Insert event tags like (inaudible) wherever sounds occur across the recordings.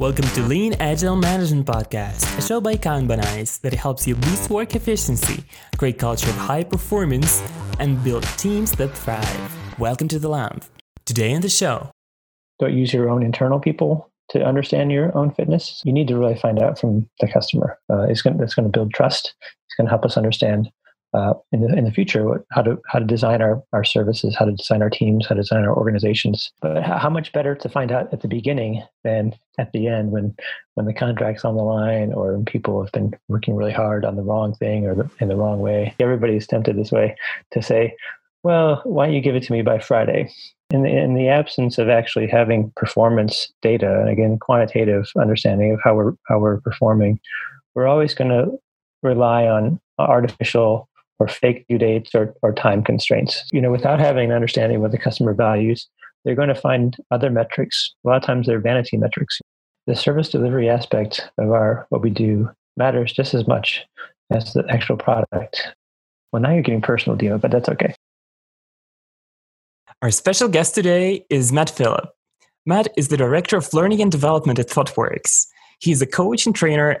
Welcome to Lean Agile Management Podcast, a show by Kanbanize that helps you boost work efficiency, create culture of high performance, and build teams that thrive. Welcome to the lab. Today in the show. Don't use your own internal people to understand your own fitness. You need to really find out from the customer. Uh, it's going to build trust. It's going to help us understand uh, in the in the future how to how to design our our services, how to design our teams, how to design our organizations. But how much better to find out at the beginning than at the end when when the contract's on the line or when people have been working really hard on the wrong thing or the, in the wrong way. Everybody's tempted this way to say, "Well, why don't you give it to me by Friday?" In the, in the absence of actually having performance data and again quantitative understanding of how we're how we're performing, we're always going to rely on artificial or fake due dates or, or time constraints. You know, without having an understanding of what the customer values, they're going to find other metrics. A lot of times they're vanity metrics. The service delivery aspect of our what we do matters just as much as the actual product. Well, now you're getting personal, Dima, but that's okay. Our special guest today is Matt Philip. Matt is the Director of Learning and Development at ThoughtWorks. He's a coach and trainer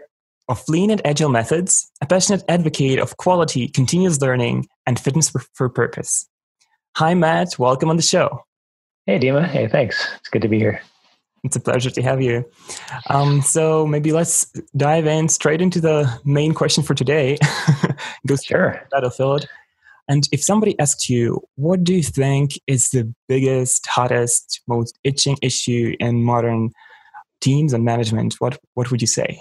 of lean and agile methods, a passionate advocate of quality, continuous learning, and fitness for, purpose. Hi, Matt. Welcome on the show. Hey, Dima. Hey, thanks. It's good to be here. It's a pleasure to have you. Um, so maybe let's dive in straight into the main question for today. (laughs) Go sure. Battlefield. And if somebody asks you, what do you think is the biggest, hottest, most itching issue in modern teams and management, what what would you say?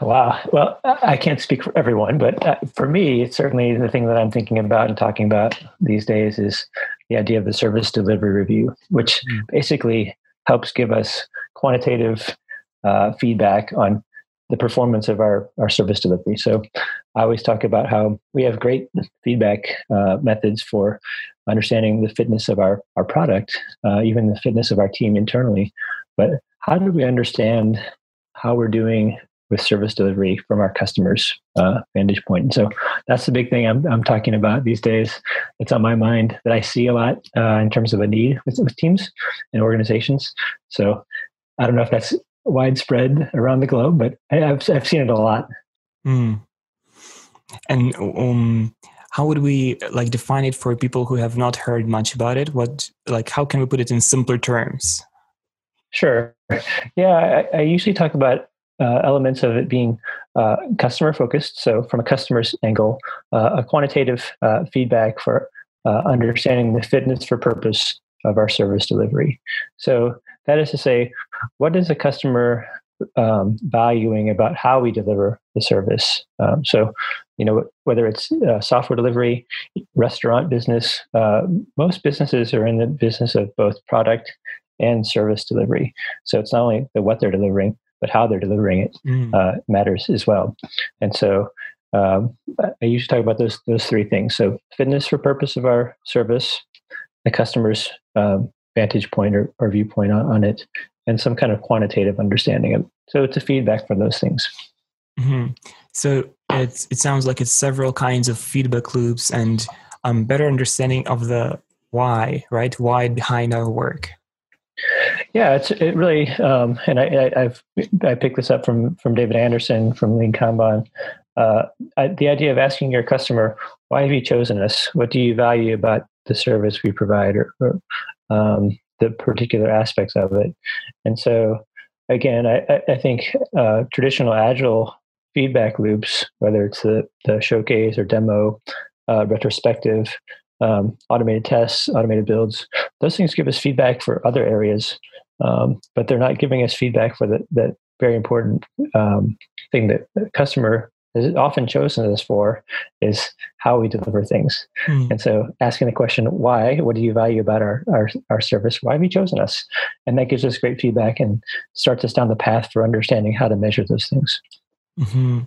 Wow. Well, I can't speak for everyone, but uh, for me, it's certainly the thing that I'm thinking about and talking about these days is the idea of the service delivery review, which mm. basically helps give us quantitative uh, feedback on the performance of our, our service delivery. So I always talk about how we have great feedback uh, methods for understanding the fitness of our, our product, uh, even the fitness of our team internally. But how do we understand how we're doing with service delivery from our customers' uh, vantage point. And so that's the big thing I'm, I'm talking about these days. It's on my mind that I see a lot uh, in terms of a need with, with, teams and organizations. So I don't know if that's widespread around the globe, but I, have I've seen it a lot. Mm. And um, how would we like define it for people who have not heard much about it? What like how can we put it in simpler terms? Sure. Yeah, I, I usually talk about uh, elements of it being uh, customer focused. So, from a customer's angle, uh, a quantitative uh, feedback for uh, understanding the fitness for purpose of our service delivery. So, that is to say, what is the customer um, valuing about how we deliver the service? Um, so, you know, whether it's uh, software delivery, restaurant business, most businesses are in the business of both product and service delivery. So it's not only the what they're delivering, but how they're delivering it mm. uh, matters as well. And so um, I usually talk about those those three things. So fitness for purpose of our service, the customer's um, vantage point or, or viewpoint on, on, it, and some kind of quantitative understanding of. It. So it's a feedback from those things. Mm-hmm. So it it sounds like it's several kinds of feedback loops and um, better understanding of the why, right? Why behind our work. Yeah, it's it really, um, and I, I, have I picked this up from from David Anderson from Lean Kanban. Uh, I, the idea of asking your customer, "Why have you chosen us? What do you value about the service we provide, or, or um, the particular aspects of it?" And so, again, I, I think uh, traditional agile feedback loops, whether it's the, the showcase or demo, uh, retrospective, um, automated tests, automated builds. Those things give us feedback for other areas, um, but they're not giving us feedback for the, that very important um, thing that the customer is often chosen us for is how we deliver things. Mm. And so asking the question, why? What do you value about our, our, our service? Why have you chosen us? And that gives us great feedback and starts us down the path for understanding how to measure those things. Mm-hmm.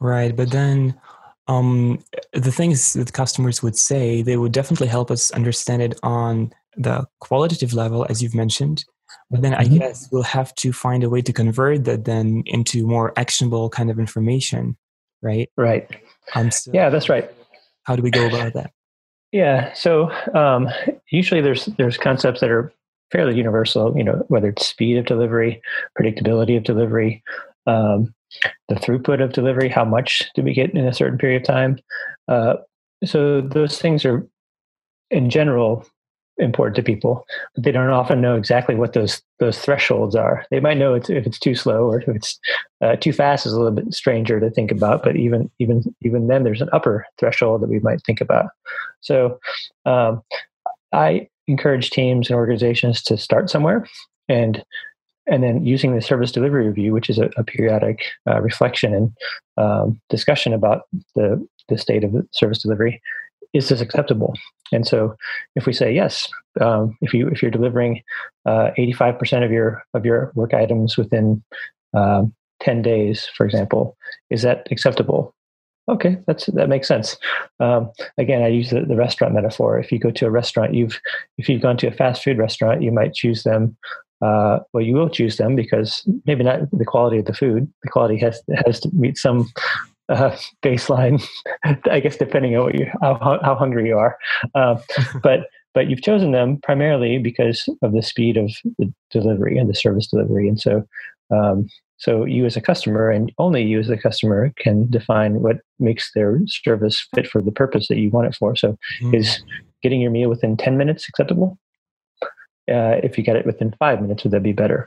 Right. But then um, the things that customers would say, they would definitely help us understand it on the qualitative level, as you've mentioned. But then mm-hmm. I guess we'll have to find a way to convert that then into more actionable kind of information, right? Right. Um, so yeah, that's right. How do we go about that? Yeah. So um, usually there's there's concepts that are fairly universal. You know, whether it's speed of delivery, predictability of delivery, um, the throughput of delivery, how much do we get in a certain period of time. Uh, so those things are, in general, important to people, but they don't often know exactly what those those thresholds are. They might know it's, if it's too slow or if it's uh, too fast is a little bit stranger to think about. But even even even then, there's an upper threshold that we might think about. So um, I encourage teams and organizations to start somewhere and and then using the service delivery review, which is a, a periodic uh, reflection and um, discussion about the the state of service delivery, is this acceptable? And so, if we say yes, um, if you if you're delivering uh, eighty five percent of your of your work items within um, ten days, for example, is that acceptable? Okay, that's that makes sense. Um, again, I use the, the, restaurant metaphor. If you go to a restaurant, you've if you've gone to a fast food restaurant, you might choose them. Uh, well, you will choose them because maybe not the quality of the food. The quality has has to meet some uh, baseline, (laughs) I guess, depending on what you how, how hungry you are. Uh, (laughs) but but you've chosen them primarily because of the speed of the delivery and the service delivery, and so um, so you as a customer and only you as a customer can define what makes their service fit for the purpose that you want it for. So mm. is getting your meal within ten minutes acceptable? Uh, if you get it within five minutes, would that be better?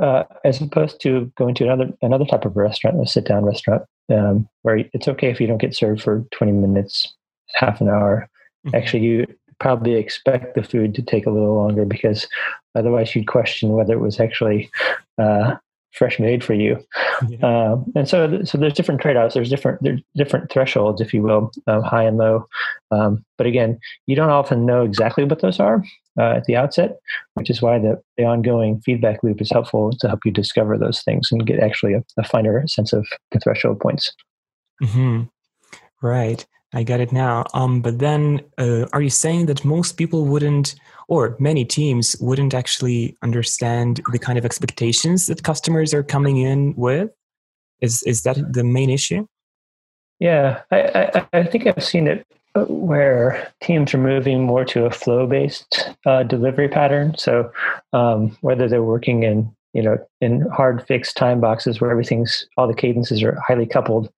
uh, as opposed to going to another another type of restaurant, a sit down restaurant, um, where it's okay if you don't get served for twenty minutes, half an hour. Mm-hmm. Actually, you probably expect the food to take a little longer because otherwise you'd question whether it was actually uh, fresh made for you. Yeah. Um, and so, so there's different trade-offs. There's different, there's different thresholds, if you will, um, high and low. Um, but again, you don't often know exactly what those are uh, at the outset, which is why the, the ongoing feedback loop is helpful to help you discover those things and get actually a, a finer sense of the threshold points. Mm-hmm. Right. I get it now. Um, but then, uh, are you saying that most people wouldn't, or many teams wouldn't actually understand the kind of expectations that customers are coming in with? Is is that the main issue? Yeah, I, I, I think I've seen it where teams are moving more to a flow based uh, delivery pattern. So um, whether they're working in you know in hard fixed time boxes where everything's all the cadences are highly coupled,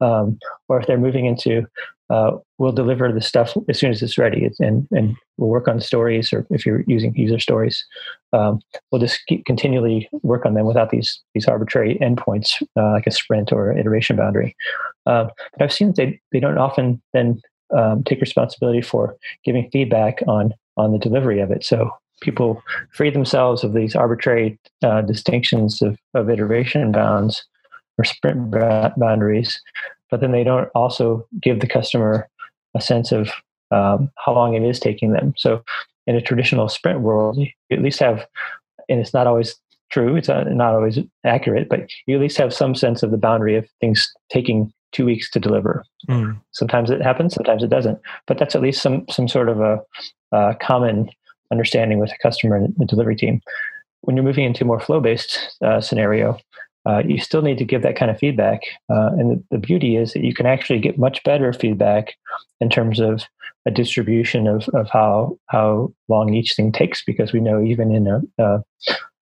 um, or if they're moving into uh, we'll deliver the stuff as soon as it's ready and, and we'll work on stories or if you're using user stories um, we'll just continually work on them without these these arbitrary endpoints uh, like a sprint or iteration boundary uh, but i've seen that they, they don't often then um, take responsibility for giving feedback on on the delivery of it so people free themselves of these arbitrary uh, distinctions of, of iteration bounds or sprint boundaries but then they don't also give the customer a sense of um, how long it is taking them. So in a traditional sprint world, you at least have, and it's not always true, it's not always accurate, but you at least have some sense of the boundary of things taking two weeks to deliver. Mm. Sometimes it happens, sometimes it doesn't, but that's at least some some sort of a, common understanding with the customer and the delivery team. When you're moving into a more flow based uh, scenario, uh, you still need to give that kind of feedback. Uh, and the, the, beauty is that you can actually get much better feedback in terms of a distribution of, of how how long each thing takes, because we know even in a uh,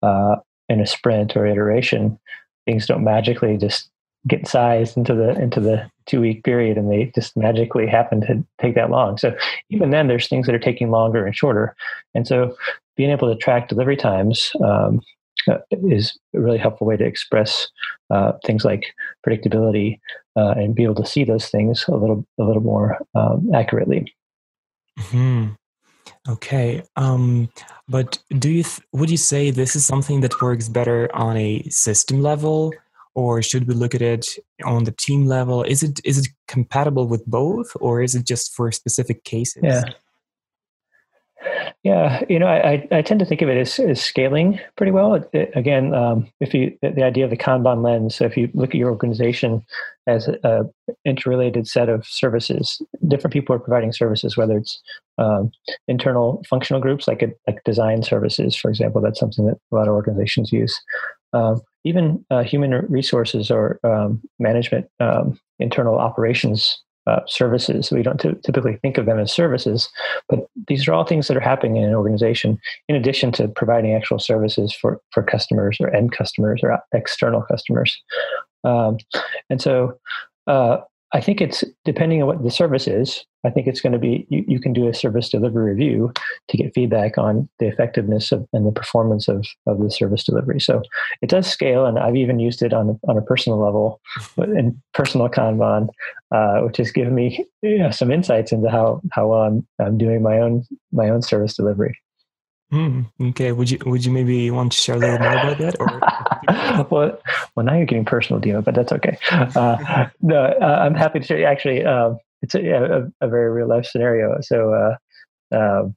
uh in a sprint or iteration, things don't magically just get sized into the into the two week period and they just magically happen to take that long. So even then, there's things that are taking longer and shorter, and so being able to track delivery times um, uh, is a really helpful way to express uh, things like predictability uh, and be able to see those things a little a little more um, accurately. Hmm. Okay, um, but do you th- would you say this is something that works better on a system level, or should we look at it on the team level? Is it is it compatible with both, or is it just for specific cases? Yeah. Yeah, you know, I, I tend to think of it as, as scaling pretty well. It, it, again, um, if you the idea of the Kanban lens, so if you look at your organization as an interrelated set of services, different people are providing services, whether it's um, internal functional groups like a, like design services, for example. That's something that a lot of organizations use. Um, even uh, human resources or um, management, um, internal operations uh, services. We don't t- typically think of them as services, but these are all things that are happening in an organization in addition to providing actual services for, for customers or end customers or external customers. Um, and so uh, I think it's depending on what the service is. I think it's going to be you, you, can do a service delivery review to get feedback on the effectiveness of, and the performance of, of the service delivery. So it does scale, and I've even used it on on a personal level (laughs) in personal Kanban, uh, which has given me you know, some insights into how how well I'm, I'm doing my own my own service delivery. Mm, okay. Would you would you maybe want to share a little more about that? Or (laughs) (laughs) well, well, now you're getting personal, Dima, but that's okay. Uh, (laughs) no, uh, I'm happy to share. Actually, um, it's a, a, a, very real life scenario. So, uh, um,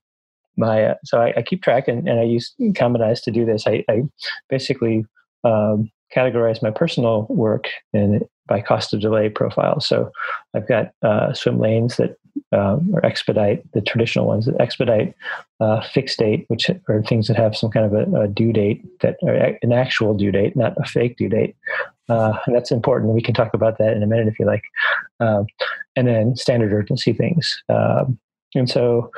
my uh, so I, I, keep track and, and I use Kanbanize to do this. I, I basically um, categorize my personal work in by cost of delay profile. So I've got uh, swim lanes that um, or expedite the traditional ones that expedite uh, fixed date, which are things that have some kind of a, a due date that are an actual due date, not a fake due date. Uh, that's important. We can talk about that in a minute if you like. Um, and then standard urgency things. Um, and so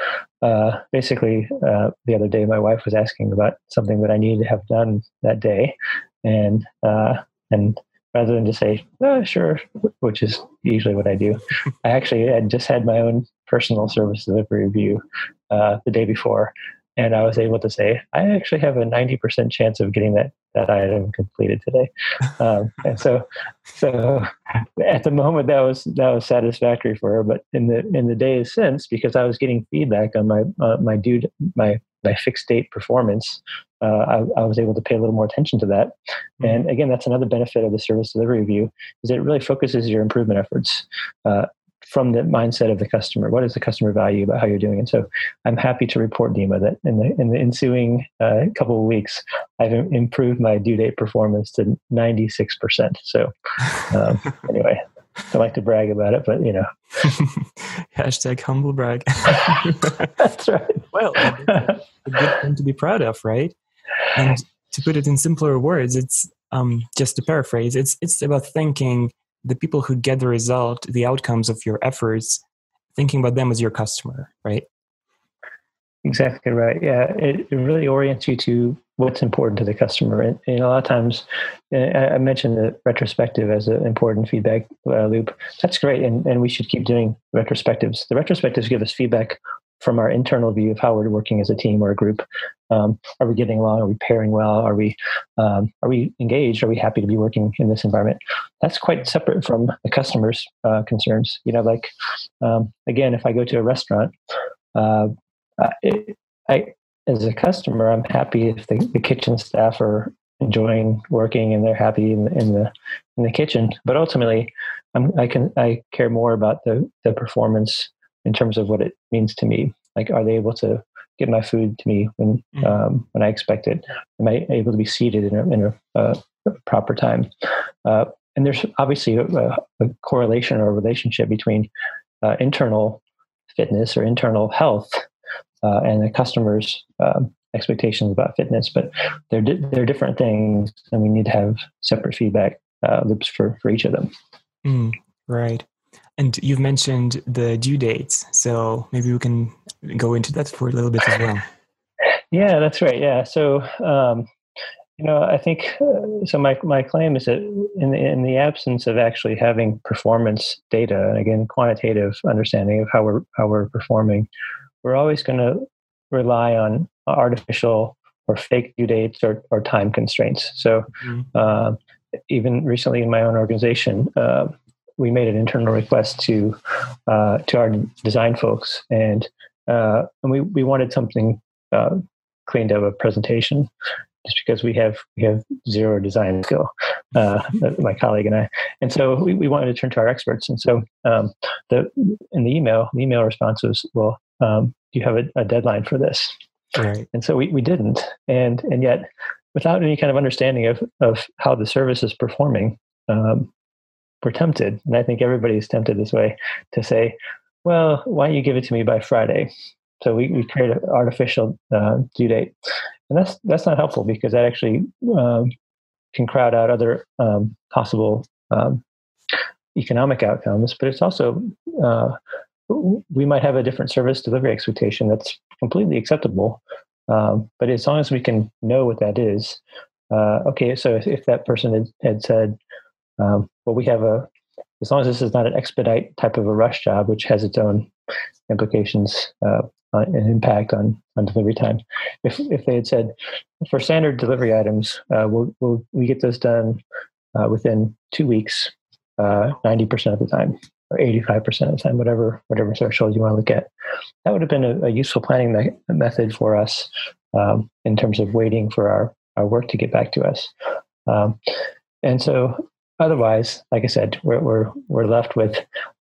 uh, basically, uh, the other day, my wife was asking about something that I needed to have done that day. And, uh, and rather than just say, oh, sure, which is usually what I do. I actually had just had my own personal service delivery review uh, the day before, and I was able to say, I actually have a 90% chance of getting that, that item completed today. Um, and so, so at the moment that was, that was satisfactory for her, but in the, in the days since, because I was getting feedback on my, uh, my due, my, my fixed date performance, uh, I, I, was able to pay a little more attention to that. Mm-hmm. And again, that's another benefit of the service delivery review is it really focuses your improvement efforts uh, from the mindset of the customer. What is the customer value about how you're doing? And so I'm happy to report, Dima, that in the in the ensuing uh, couple of weeks, I've improved my due date performance to 96%. So um, (laughs) anyway, I like to brag about it, but you know. (laughs) Hashtag humble brag. (laughs) (laughs) That's right. Well, a good thing to be proud of, right? And to put it in simpler words, it's um, just to paraphrase, it's it's about thinking the people who get the result, the outcomes of your efforts, thinking about them as your customer, right? Exactly right. Yeah, it, it really orients you to what's important to the customer. And, and a lot of times, I mentioned the retrospective as an important feedback uh, loop. That's great, and, and we should keep doing retrospectives. The retrospectives give us feedback from our internal view of how we're working as a team or a group. Um, are we getting along? Are we pairing well? Are we um, are we engaged? Are we happy to be working in this environment? That's quite separate from the customer's uh, concerns. You know, like um, again, if I go to a restaurant, uh, I, I, as a customer, I'm happy if the, the kitchen staff are enjoying working and they're happy in, in the in the kitchen. But ultimately, I'm, I can I care more about the the performance in terms of what it means to me. Like, are they able to get my food to me when mm-hmm. um, when I expect it? Am I able to be seated in a, in a uh, proper time? Uh, and there's obviously a, a, correlation or a relationship between uh, internal fitness or internal health uh, and the customer's um, expectations about fitness. But they're di- they're different things, and we need to have separate feedback uh, loops for for each of them. Mm, right. And you've mentioned the due dates, so maybe we can go into that for a little bit as well. (laughs) Yeah, that's right. Yeah, so um, you know, I think uh, so. My my claim is that in the, in the absence of actually having performance data, and again, quantitative understanding of how we're how we're performing, we're always going to rely on artificial or fake due dates or, or time constraints. So, mm-hmm. uh, even recently in my own organization, uh, we made an internal request to uh, to our design folks, and uh, and we we wanted something uh, cleaned up a presentation, just because we have we have zero design skill, uh, (laughs) my colleague and I, and so we, we wanted to turn to our experts, and so um, the in the email the email response was, well, um, do you have a, a deadline for this? Right. And so we, we didn't, and and yet without any kind of understanding of of how the service is performing, um, we're tempted, and I think everybody's tempted this way to say, well, why don't you give it to me by Friday? So we, we create an artificial uh, due date, and that's that's not helpful because that actually um, can crowd out other um, possible um, economic outcomes, but it's also uh, we might have a different service delivery expectation that's completely acceptable. Um, but as long as we can know what that is, uh, okay. So if, if, that person had, had said, um, "Well, we have a," as long as this is not an expedite type of a rush job, which has its own implications uh, and impact on on delivery time. If if they had said, for standard delivery items, uh, we'll, we'll we get those done uh, within two weeks, uh, ninety percent of the time or 85% of the time, whatever whatever threshold you want to look at. That would have been a, a useful planning me- method for us um, in terms of waiting for our, our work to get back to us. Um, and so otherwise, like I said, we're, we're, we're left with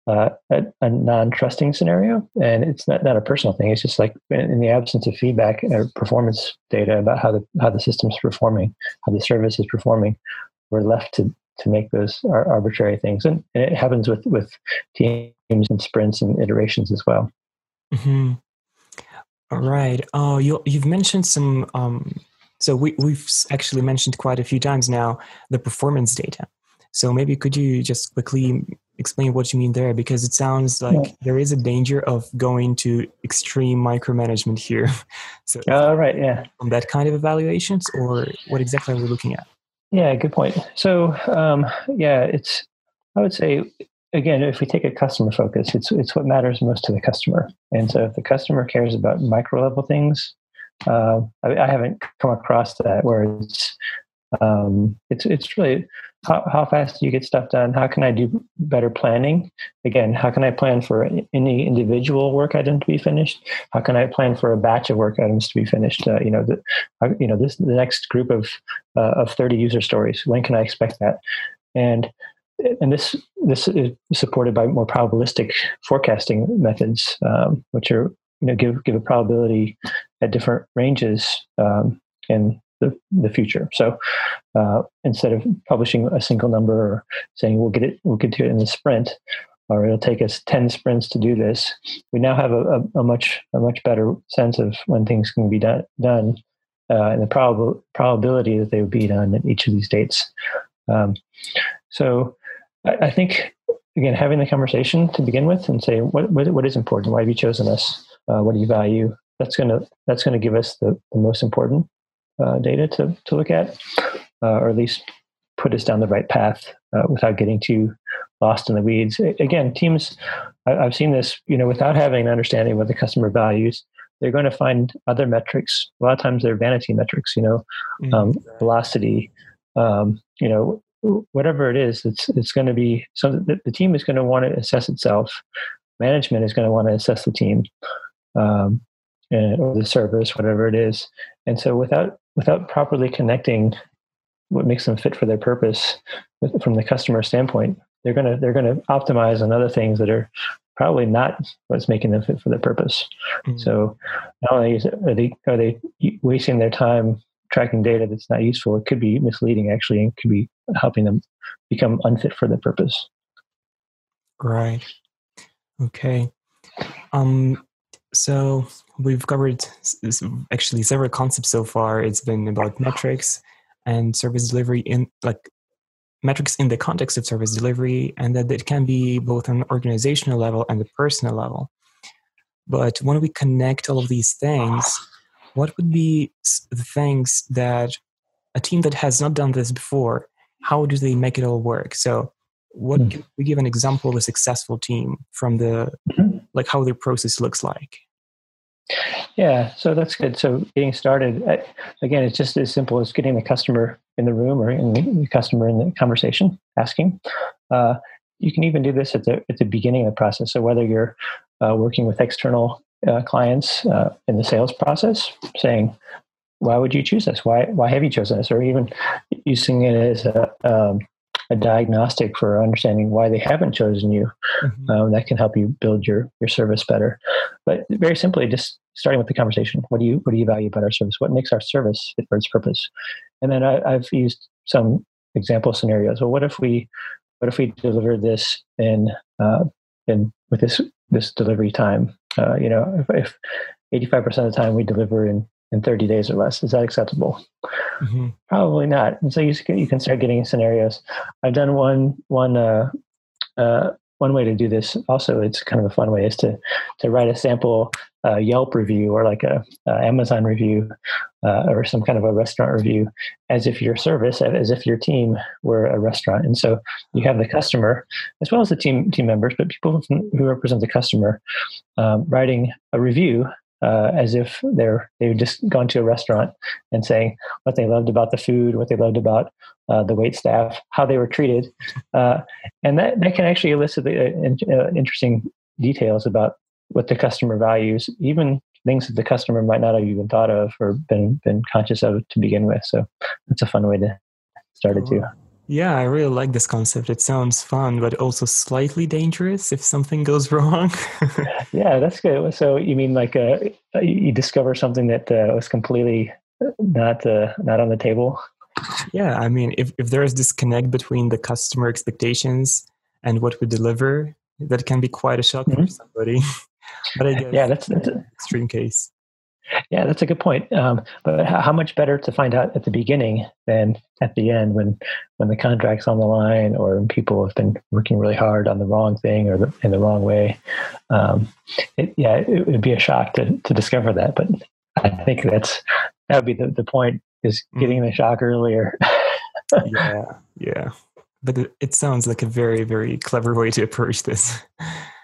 uh, a, a, non-trusting scenario and it's not, not a personal thing it's just like in the absence of feedback or performance data about how the how the system's performing how the service is performing we're left to to make those arbitrary things, and, it happens with with teams and sprints and iterations as well. Mm-hmm. All right. Oh, you you've mentioned some. Um, so we we've actually mentioned quite a few times now the performance data. So maybe could you just quickly explain what you mean there? Because it sounds like yeah. there is a danger of going to extreme micromanagement here. (laughs) so, uh, right, yeah. On that kind of evaluations, or what exactly are we looking at? Yeah, good point. So, um, yeah, it's, I would say, again, if we take a customer focus, it's, it's what matters most to the customer. And so if the customer cares about micro level things, uh, I, I, haven't come across that where it's, um, it's, it's really how, how fast do you get stuff done? How can I do better planning? Again, how can I plan for any individual work item to be finished? How can I plan for a batch of work items to be finished? Uh, you know, the, uh, you know, this the next group of uh, of thirty user stories. When can I expect that? And and this this is supported by more probabilistic forecasting methods, um, which are you know give give a probability at different ranges um, and the, the future. So uh, instead of publishing a single number or saying we'll get it, we'll get to it in the sprint, or it'll take us 10 sprints to do this, we now have a, a, a much a much better sense of when things can be done, done uh, and the prob- probability that they would be done at each of these dates. Um, so I, I, think, again, having the conversation to begin with and say, what, what, what is important? Why have you chosen us? Uh, what do you value? That's to that's to give us the, the most important uh, data to, to look at, uh, or at least put us down the right path uh, without getting too lost in the weeds. Again, teams, I, have seen this, you know, without having an understanding of what the customer values, they're going to find other metrics. A lot of times they're vanity metrics, you know, mm-hmm. um, velocity, um, you know, whatever it is, it's it's going to be so the, the team is going to want to assess itself. Management is going to want to assess the team. Um, and, or the service, whatever it is. And so without without properly connecting what makes them fit for their purpose from the customer standpoint, they're gonna they're gonna optimize on other things that are probably not what's making them fit for their purpose. Mm-hmm. So not only is it, are they are they wasting their time tracking data that's not useful, it could be misleading actually and could be helping them become unfit for their purpose. Right. Okay. Um, so we've covered actually several concepts so far. It's been about metrics and service delivery in like metrics in the context of service delivery, and that it can be both an organizational level and the personal level. But when we connect all of these things, what would be the things that a team that has not done this before, how do they make it all work? So what mm. can we give an example of a successful team from the mm-hmm. like how their process looks like? Yeah so that's good. So getting started again it's just as simple as getting the customer in the room or in the customer in the conversation asking. Uh, you can even do this at the at the beginning of the process. So whether you're uh, working with external uh, clients uh, in the sales process saying why would you choose us? Why why have you chosen us? Or even using it as a um, a diagnostic for understanding why they haven't chosen you. Mm-hmm. Um, that can help you build your your service better. But very simply, just starting with the conversation. What do you what do you value about our service? What makes our service fit for its purpose? And then I, I've used some example scenarios. Well, what if we what if we deliver this in uh, in with this this delivery time? Uh, you know, if eighty five percent of the time we deliver in in 30 days or less. Is that acceptable? Mm-hmm. Probably not. And so you, you can start getting scenarios. I've done one one uh, uh, one way to do this also it's kind of a fun way is to to write a sample uh, yelp review or like a, a amazon review uh, or some kind of a restaurant review as if your service as if your team were a restaurant and so you have the customer as well as the team team members but people who represent the customer um, writing a review uh, as if they're they've just gone to a restaurant and saying what they loved about the food, what they loved about uh, the wait staff, how they were treated, uh, and that that can actually elicit uh, uh, interesting details about what the customer values, even things that the customer might not have even thought of or been been conscious of to begin with. So that's a fun way to start it too. Yeah, I really like this concept. It sounds fun, but also slightly dangerous if something goes (laughs) wrong. yeah, that's good. So you mean like uh, you discover something that uh, was completely not uh, not on the table? Yeah, I mean, if if there is disconnect between the customer expectations and what we deliver, that can be quite a shock mm-hmm. for somebody. (laughs) but I guess yeah, that's that's an extreme case. Yeah, that's a good point. Um, but how much better to find out at the beginning than at the end when when the contract's on the line or when people have been working really hard on the wrong thing or the, in the wrong way. Um, it, yeah, it would be a shock to to discover that. But I think that's that would be the, the point is mm. getting the shock earlier. (laughs) yeah, yeah. But it, it sounds like a very very clever way to approach this (laughs)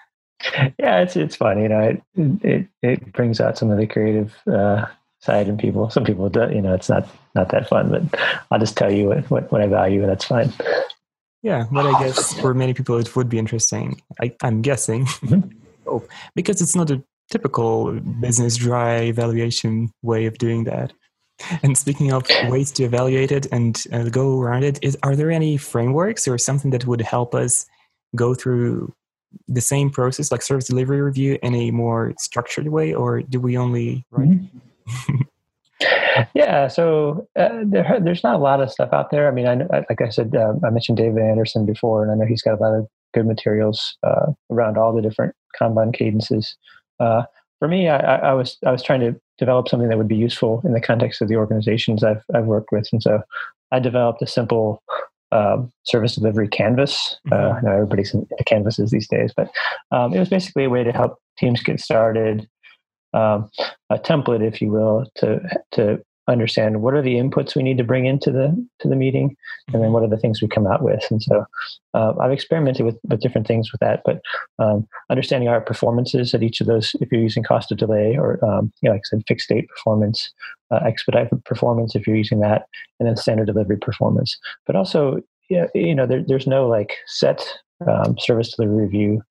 yeah, it's it's fun. You know, it it it brings out some of the creative uh, side in people. Some people, do, you know, it's not not that fun, but I'll just tell you what what, what I value, and that's fine. Yeah, but I guess for many people it would be interesting. I, am guessing, mm-hmm. (laughs) oh, because it's not a typical business dry evaluation way of doing that. And speaking of ways to evaluate it and uh, go around it, is are there any frameworks or something that would help us go through the same process like service delivery review in a more structured way or do we only write? Mm-hmm. (laughs) yeah so uh, there, there's not a lot of stuff out there. I mean i like i said uh, i mentioned david anderson before and i know he's got a lot of good materials uh, around all the different kanban cadences. Uh, for me I, I, was i was trying to develop something that would be useful in the context of the organizations i've, I've worked with and so i developed a simple um, service delivery canvas. Uh, mm-hmm. Uh, everybody's into canvases these days, but um, it was basically a way to help teams get started, um, a template, if you will, to to understand what are the inputs we need to bring into the to the meeting and then what are the things we come out with and so uh, i've experimented with, with different things with that but um, understanding our performances at each of those if you're using cost of delay or um, you know, like i said fixed date performance uh, expedite performance if you're using that and then standard delivery performance but also yeah, you know there, there's no like set um, service delivery review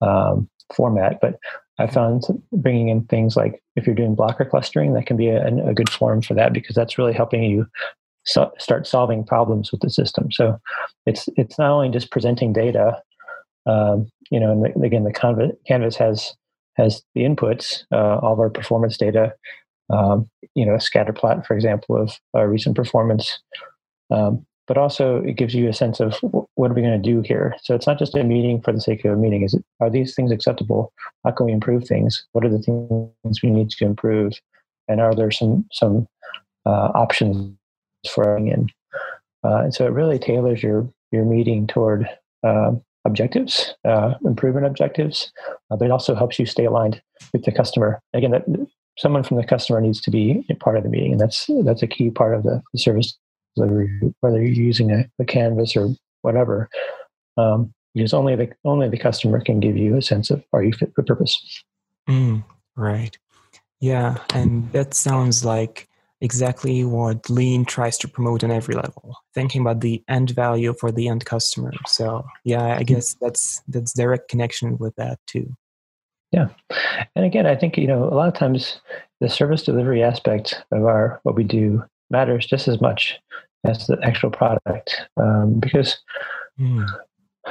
um, format but I found bringing in things like if you're doing blocker clustering, that can be a, a good forum for that because that's really helping you so start solving problems with the system. So it's it's not only just presenting data, um, you know, and again, the canvas, canvas has has the inputs, uh, all of our performance data, um, you know, a scatter plot, for example, of our recent performance. Um, but also it gives you a sense of what are we going to do here. So it's not just a meeting for the sake of a meeting. Is it are these things acceptable? How can we improve things? What are the things we need to improve? And are there some some uh, options for in? Uh, and so it really tailors your your meeting toward uh, objectives, uh, improvement objectives, uh, but it also helps you stay aligned with the customer. Again, that someone from the customer needs to be part of the meeting, and that's that's a key part of the, the service whether you're using a, a canvas or whatever, um, because only the only the customer can give you a sense of are you fit for purpose. Mm, right. Yeah, and that sounds like exactly what Lean tries to promote on every level, thinking about the end value for the end customer. So yeah, I guess that's that's direct connection with that too. Yeah, and again, I think you know a lot of times the service delivery aspect of our what we do matters just as much as the actual product um, because mm.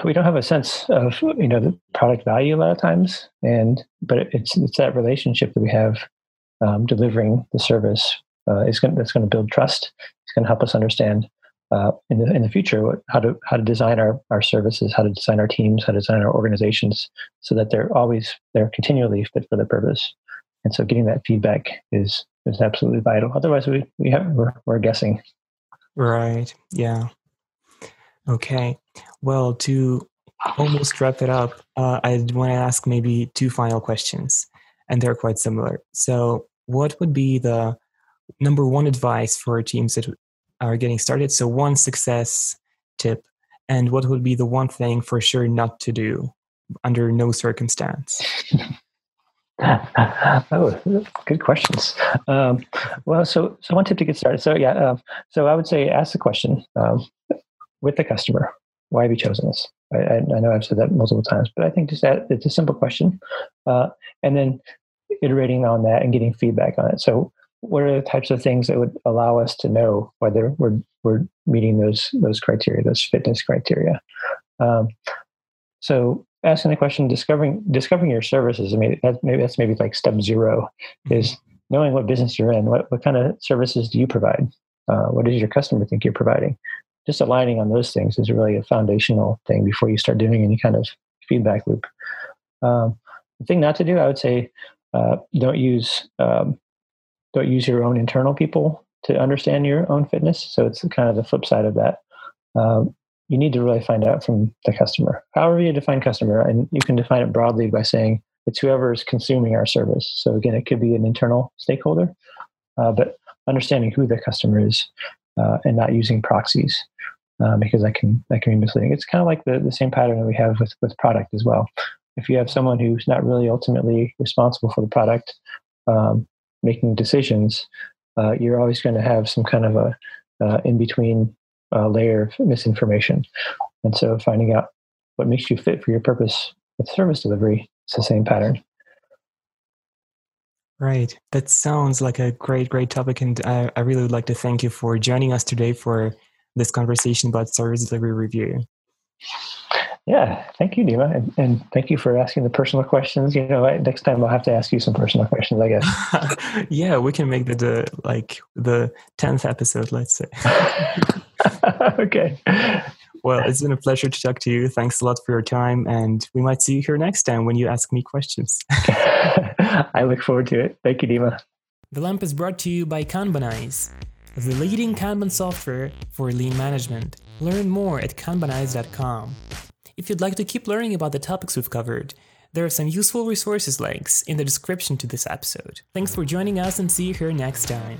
we don't have a sense of you know the product value a lot of times and but it's it's that relationship that we have um, delivering the service uh, is going that's going to build trust it's going to help us understand uh, in the in the future how to how to design our our services how to design our teams how to design our organizations so that they're always they're continually fit for the purpose and so getting that feedback is is absolutely vital otherwise we we have we're, we're guessing Right. Yeah. Okay. Well, to almost wrap it up, uh, I want to ask maybe two final questions, and they're quite similar. So, what would be the number one advice for teams that are getting started? So, one success tip, and what would be the one thing for sure not to do under no circumstance? (laughs) oh, good questions. Um, well, so so one tip to get started. So yeah, uh, so I would say ask the question um, with the customer. Why have you chosen this? I, I, know I've said that multiple times, but I think just that it's a simple question, uh, and then iterating on that and getting feedback on it. So, what are the types of things that would allow us to know whether we're we're meeting those those criteria, those fitness criteria? Um, so, asking the question, discovering discovering your services. I mean, that's maybe that's maybe like step 0 mm-hmm. is knowing what business you're in. What what kind of services do you provide? Uh, what does your customer think you're providing? just aligning on those things is really a foundational thing before you start doing any kind of feedback loop. Um, the thing not to do, I would say, uh, don't use um, don't use your own internal people to understand your own fitness. So it's kind of the flip side of that. Um, you need to really find out from the customer. However you define customer, and you can define it broadly by saying it's whoever is consuming our service. So again, it could be an internal stakeholder, uh, but understanding who the customer is uh, and not using proxies uh, because that can that can be misleading. It's kind of like the, the same pattern that we have with with product as well. If you have someone who's not really ultimately responsible for the product um, making decisions, uh, you're always going to have some kind of a uh, in between uh, layer of misinformation. And so, finding out what makes you fit for your purpose with service delivery, it's the same pattern. Right. That sounds like a great, great topic. And I, I really would like to thank you for joining us today for this conversation about service delivery review. Yeah, thank you, Dima, and, and, thank you for asking the personal questions. You know, next time I'll have to ask you some personal questions, I guess. (laughs) yeah, we can make the, the like the tenth episode, let's say. (laughs) (laughs) okay. Well, it's been a pleasure to talk to you. Thanks a lot for your time, and we might see you here next time when you ask me questions. I look forward to it. Thank you, Dima. The Lamp is brought to you by Kanbanize the leading Kanban software for lean management. Learn more at kanbanize.com. If you'd like to keep learning about the topics we've covered, there are some useful resources links in the description to this episode. Thanks for joining us and see you here next time.